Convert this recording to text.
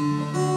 Música